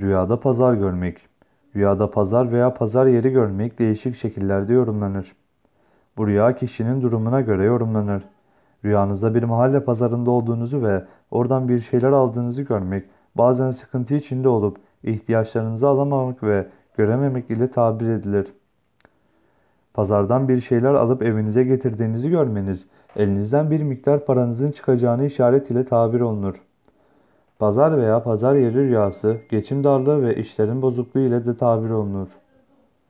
Rüyada pazar görmek. Rüyada pazar veya pazar yeri görmek değişik şekillerde yorumlanır. Bu rüya kişinin durumuna göre yorumlanır. Rüyanızda bir mahalle pazarında olduğunuzu ve oradan bir şeyler aldığınızı görmek, bazen sıkıntı içinde olup ihtiyaçlarınızı alamamak ve görememek ile tabir edilir. Pazardan bir şeyler alıp evinize getirdiğinizi görmeniz, elinizden bir miktar paranızın çıkacağını işaret ile tabir olunur. Pazar veya pazar yeri rüyası, geçim darlığı ve işlerin bozukluğu ile de tabir olunur.